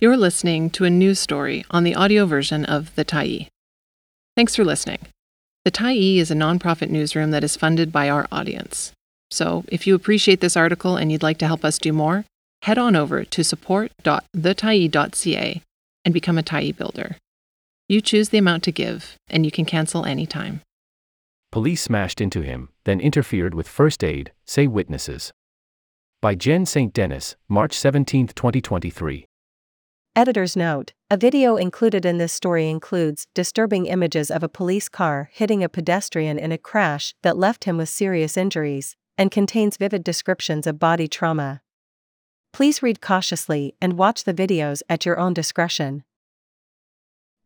You're listening to a news story on the audio version of The Tyee. Thanks for listening. The Tyee is a nonprofit newsroom that is funded by our audience. So, if you appreciate this article and you'd like to help us do more, head on over to support.thetyee.ca and become a Tyee builder. You choose the amount to give, and you can cancel anytime. Police smashed into him, then interfered with first aid, say witnesses. By Jen St. Denis, March 17, 2023. Editor's note A video included in this story includes disturbing images of a police car hitting a pedestrian in a crash that left him with serious injuries, and contains vivid descriptions of body trauma. Please read cautiously and watch the videos at your own discretion.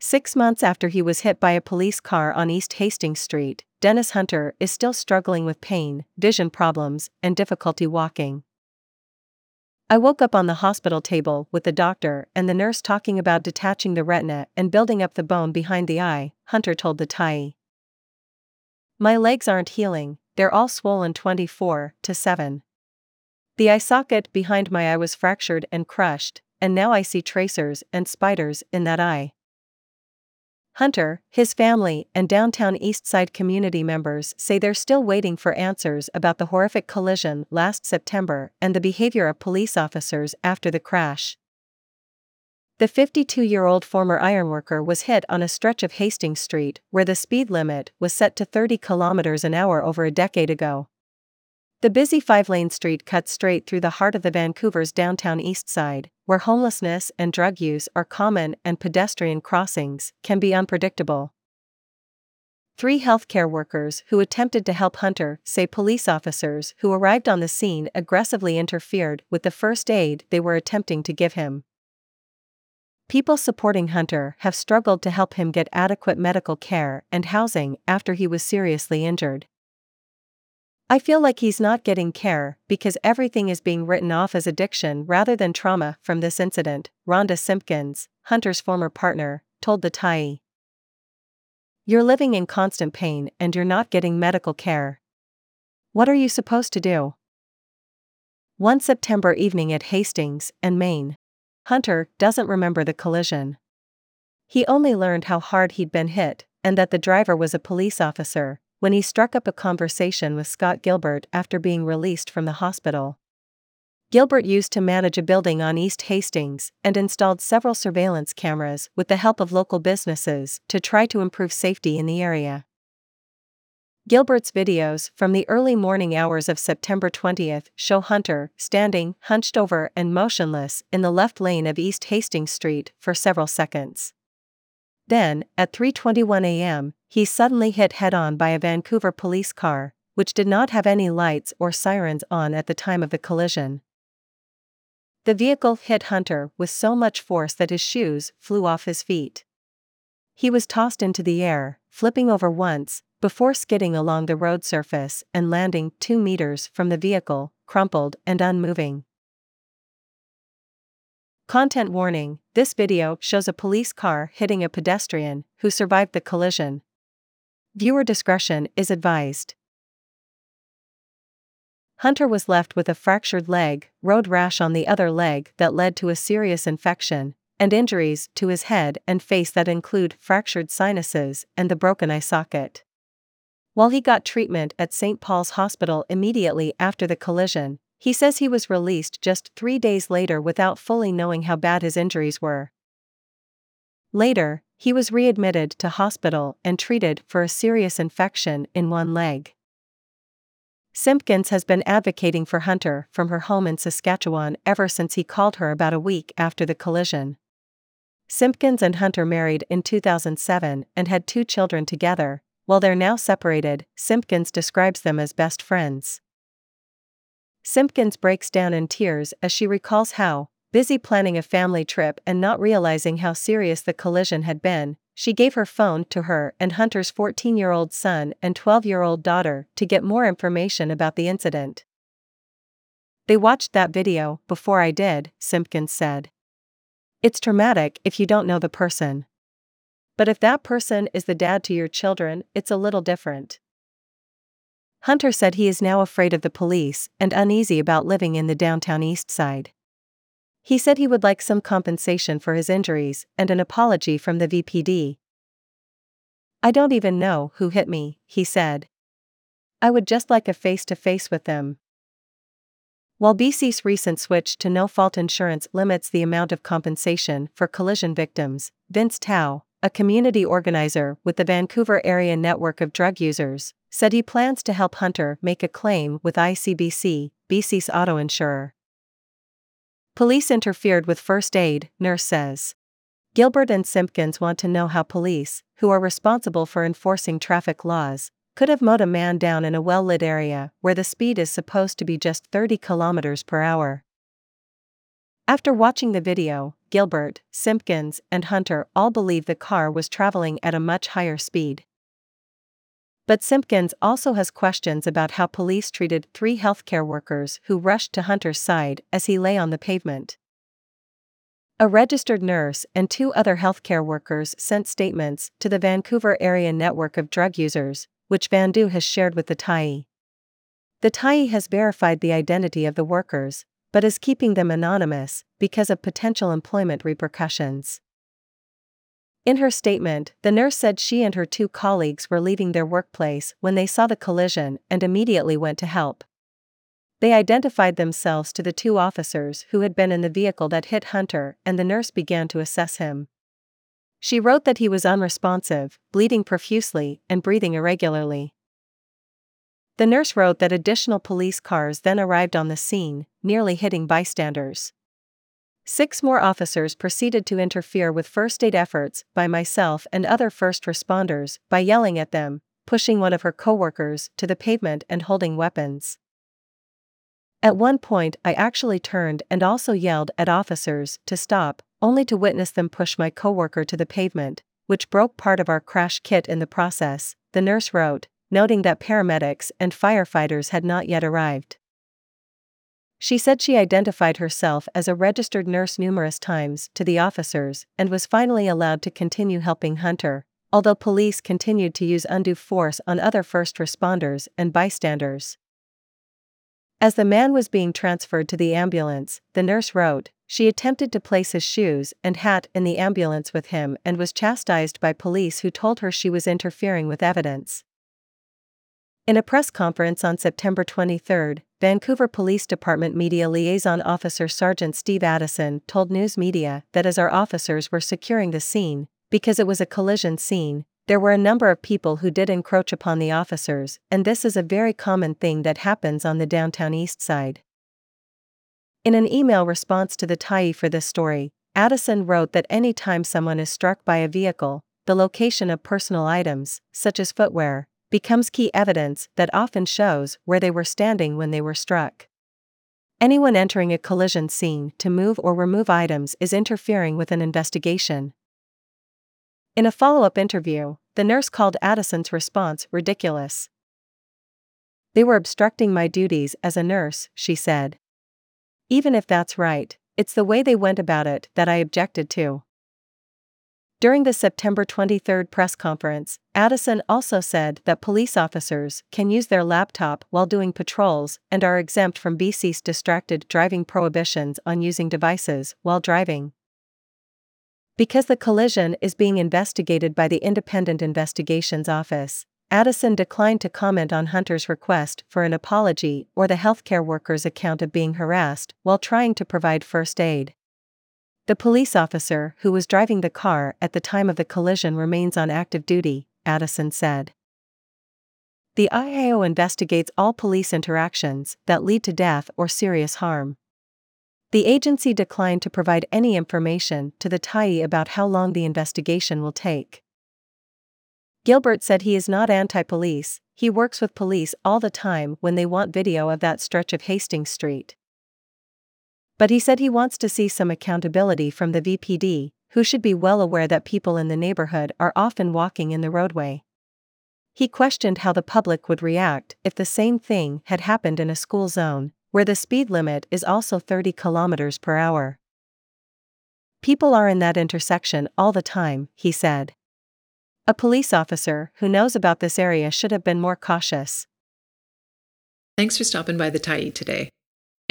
Six months after he was hit by a police car on East Hastings Street, Dennis Hunter is still struggling with pain, vision problems, and difficulty walking. I woke up on the hospital table with the doctor and the nurse talking about detaching the retina and building up the bone behind the eye, Hunter told the Tyee. My legs aren't healing, they're all swollen 24 to 7. The eye socket behind my eye was fractured and crushed, and now I see tracers and spiders in that eye. Hunter, his family, and downtown Eastside community members say they're still waiting for answers about the horrific collision last September and the behavior of police officers after the crash. The 52 year old former ironworker was hit on a stretch of Hastings Street where the speed limit was set to 30 kilometers an hour over a decade ago. The busy five lane street cuts straight through the heart of the Vancouver's downtown east side, where homelessness and drug use are common and pedestrian crossings can be unpredictable. Three healthcare workers who attempted to help Hunter say police officers who arrived on the scene aggressively interfered with the first aid they were attempting to give him. People supporting Hunter have struggled to help him get adequate medical care and housing after he was seriously injured. I feel like he's not getting care because everything is being written off as addiction rather than trauma from this incident, Rhonda Simpkins, Hunter's former partner, told the Tyee. You're living in constant pain and you're not getting medical care. What are you supposed to do? One September evening at Hastings and Main, Hunter doesn't remember the collision. He only learned how hard he'd been hit and that the driver was a police officer, when he struck up a conversation with Scott Gilbert after being released from the hospital. Gilbert used to manage a building on East Hastings and installed several surveillance cameras with the help of local businesses to try to improve safety in the area. Gilbert's videos from the early morning hours of September 20th show Hunter standing hunched over and motionless in the left lane of East Hastings Street for several seconds. Then, at 3:21 a.m., he suddenly hit head-on by a Vancouver police car, which did not have any lights or sirens on at the time of the collision. The vehicle hit Hunter with so much force that his shoes flew off his feet. He was tossed into the air, flipping over once, before skidding along the road surface and landing two meters from the vehicle, crumpled and unmoving. Content warning This video shows a police car hitting a pedestrian who survived the collision. Viewer discretion is advised. Hunter was left with a fractured leg, road rash on the other leg that led to a serious infection, and injuries to his head and face that include fractured sinuses and the broken eye socket. While he got treatment at St. Paul's Hospital immediately after the collision, he says he was released just three days later without fully knowing how bad his injuries were. Later, he was readmitted to hospital and treated for a serious infection in one leg. Simpkins has been advocating for Hunter from her home in Saskatchewan ever since he called her about a week after the collision. Simpkins and Hunter married in 2007 and had two children together. While they're now separated, Simpkins describes them as best friends. Simpkins breaks down in tears as she recalls how, busy planning a family trip and not realizing how serious the collision had been, she gave her phone to her and Hunter's 14 year old son and 12 year old daughter to get more information about the incident. They watched that video before I did, Simpkins said. It's traumatic if you don't know the person. But if that person is the dad to your children, it's a little different. Hunter said he is now afraid of the police and uneasy about living in the downtown east side. He said he would like some compensation for his injuries and an apology from the VPD. I don't even know who hit me, he said. I would just like a face to face with them. While BC's recent switch to no fault insurance limits the amount of compensation for collision victims, Vince Tao, a community organizer with the Vancouver area network of drug users, said he plans to help Hunter make a claim with ICBC, BC's auto insurer. Police interfered with first aid, nurse says. Gilbert and Simpkins want to know how police, who are responsible for enforcing traffic laws, could have mowed a man down in a well lit area where the speed is supposed to be just 30 km per hour. After watching the video, Gilbert, Simpkins, and Hunter all believe the car was traveling at a much higher speed. But Simpkins also has questions about how police treated three healthcare workers who rushed to Hunter's side as he lay on the pavement. A registered nurse and two other healthcare workers sent statements to the Vancouver area network of drug users, which Vandu has shared with the Tyee. The Tyee has verified the identity of the workers, but is keeping them anonymous because of potential employment repercussions. In her statement, the nurse said she and her two colleagues were leaving their workplace when they saw the collision and immediately went to help. They identified themselves to the two officers who had been in the vehicle that hit Hunter, and the nurse began to assess him. She wrote that he was unresponsive, bleeding profusely, and breathing irregularly. The nurse wrote that additional police cars then arrived on the scene, nearly hitting bystanders. Six more officers proceeded to interfere with first aid efforts by myself and other first responders by yelling at them, pushing one of her coworkers to the pavement and holding weapons. At one point, I actually turned and also yelled at officers to stop, only to witness them push my coworker to the pavement, which broke part of our crash kit in the process, the nurse wrote, noting that paramedics and firefighters had not yet arrived. She said she identified herself as a registered nurse numerous times to the officers and was finally allowed to continue helping Hunter, although police continued to use undue force on other first responders and bystanders. As the man was being transferred to the ambulance, the nurse wrote, she attempted to place his shoes and hat in the ambulance with him and was chastised by police who told her she was interfering with evidence. In a press conference on September 23, Vancouver Police Department Media Liaison Officer Sergeant Steve Addison told news media that as our officers were securing the scene, because it was a collision scene, there were a number of people who did encroach upon the officers, and this is a very common thing that happens on the downtown east side. In an email response to the Tyee for this story, Addison wrote that any time someone is struck by a vehicle, the location of personal items, such as footwear, becomes key evidence that often shows where they were standing when they were struck. Anyone entering a collision scene to move or remove items is interfering with an investigation. In a follow up interview, the nurse called Addison's response ridiculous. They were obstructing my duties as a nurse, she said. Even if that's right, it's the way they went about it that I objected to. During the September 23 press conference, Addison also said that police officers can use their laptop while doing patrols and are exempt from BC's distracted driving prohibitions on using devices while driving. Because the collision is being investigated by the Independent Investigations Office, Addison declined to comment on Hunter's request for an apology or the healthcare worker's account of being harassed while trying to provide first aid. The police officer who was driving the car at the time of the collision remains on active duty, Addison said. The IIO investigates all police interactions that lead to death or serious harm. The agency declined to provide any information to the Tyee about how long the investigation will take. Gilbert said he is not anti police, he works with police all the time when they want video of that stretch of Hastings Street. But he said he wants to see some accountability from the VPD, who should be well aware that people in the neighborhood are often walking in the roadway. He questioned how the public would react if the same thing had happened in a school zone, where the speed limit is also 30 kilometers per hour. People are in that intersection all the time, he said. A police officer who knows about this area should have been more cautious. Thanks for stopping by the Tyee today.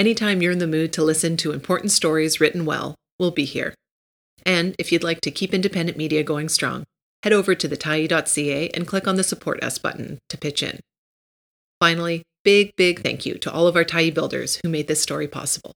Anytime you're in the mood to listen to important stories written well, we'll be here. And if you'd like to keep independent media going strong, head over to thetyee.ca and click on the Support Us button to pitch in. Finally, big, big thank you to all of our Tyee builders who made this story possible.